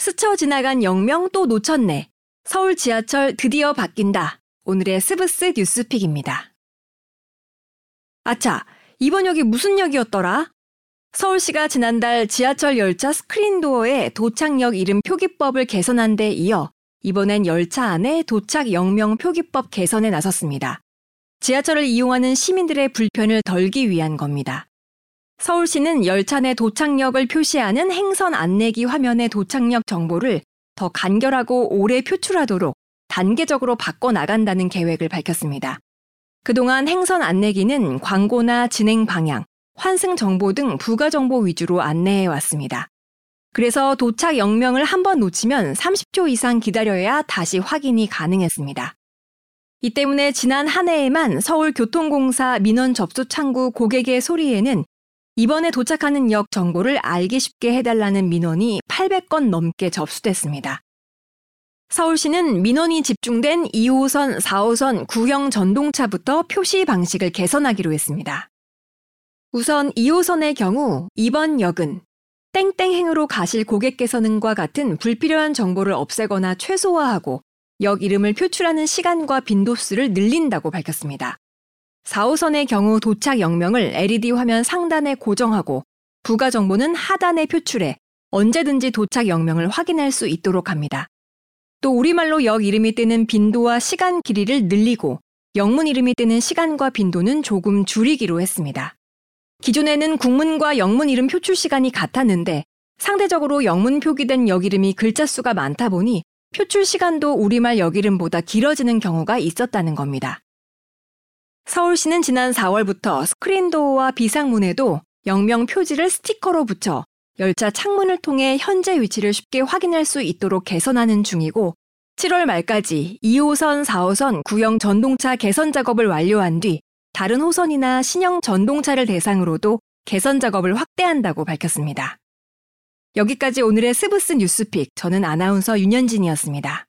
스쳐 지나간 역명 또 놓쳤네. 서울 지하철 드디어 바뀐다. 오늘의 스브스 뉴스픽입니다. 아차, 이번 역이 무슨 역이었더라? 서울시가 지난달 지하철 열차 스크린도어의 도착역 이름 표기법을 개선한 데 이어 이번엔 열차 안에 도착 역명 표기법 개선에 나섰습니다. 지하철을 이용하는 시민들의 불편을 덜기 위한 겁니다. 서울시는 열차 내 도착역을 표시하는 행선 안내기 화면의 도착역 정보를 더 간결하고 오래 표출하도록 단계적으로 바꿔나간다는 계획을 밝혔습니다. 그동안 행선 안내기는 광고나 진행 방향, 환승 정보 등 부가 정보 위주로 안내해 왔습니다. 그래서 도착 영명을 한 번 놓치면 30초 이상 기다려야 다시 확인이 가능했습니다. 이 때문에 지난 한 해에만 서울교통공사 민원 접수 창구 고객의 소리에는 이번에 도착하는 역 정보를 알기 쉽게 해달라는 민원이 800건 넘게 접수됐습니다. 서울시는 민원이 집중된 2호선, 4호선 구형 전동차부터 표시 방식을 개선하기로 했습니다. 우선 2호선의 경우 이번 역은 땡땡행으로 가실 고객께서 는과 같은 불필요한 정보를 없애거나 최소화하고 역 이름을 표출하는 시간과 빈도수를 늘린다고 밝혔습니다. 4호선의 경우 도착 영명을 LED 화면 상단에 고정하고 부가 정보는 하단에 표출해 언제든지 도착 영명을 확인할 수 있도록 합니다. 또 우리말로 역 이름이 뜨는 빈도와 시간 길이를 늘리고 영문 이름이 뜨는 시간과 빈도는 조금 줄이기로 했습니다. 기존에는 국문과 영문 이름 표출 시간이 같았는데 상대적으로 영문 표기된 역 이름이 글자 수가 많다 보니 표출 시간도 우리말 역 이름보다 길어지는 경우가 있었다는 겁니다. 서울시는 지난 4월부터 스크린도어와 비상문에도 역명 표지를 스티커로 붙여 열차 창문을 통해 현재 위치를 쉽게 확인할 수 있도록 개선하는 중이고 7월 말까지 2호선, 4호선 구형 전동차 개선 작업을 완료한 뒤 다른 호선이나 신형 전동차를 대상으로도 개선 작업을 확대한다고 밝혔습니다. 여기까지 오늘의 스브스 뉴스픽. 저는 아나운서 윤현진이었습니다.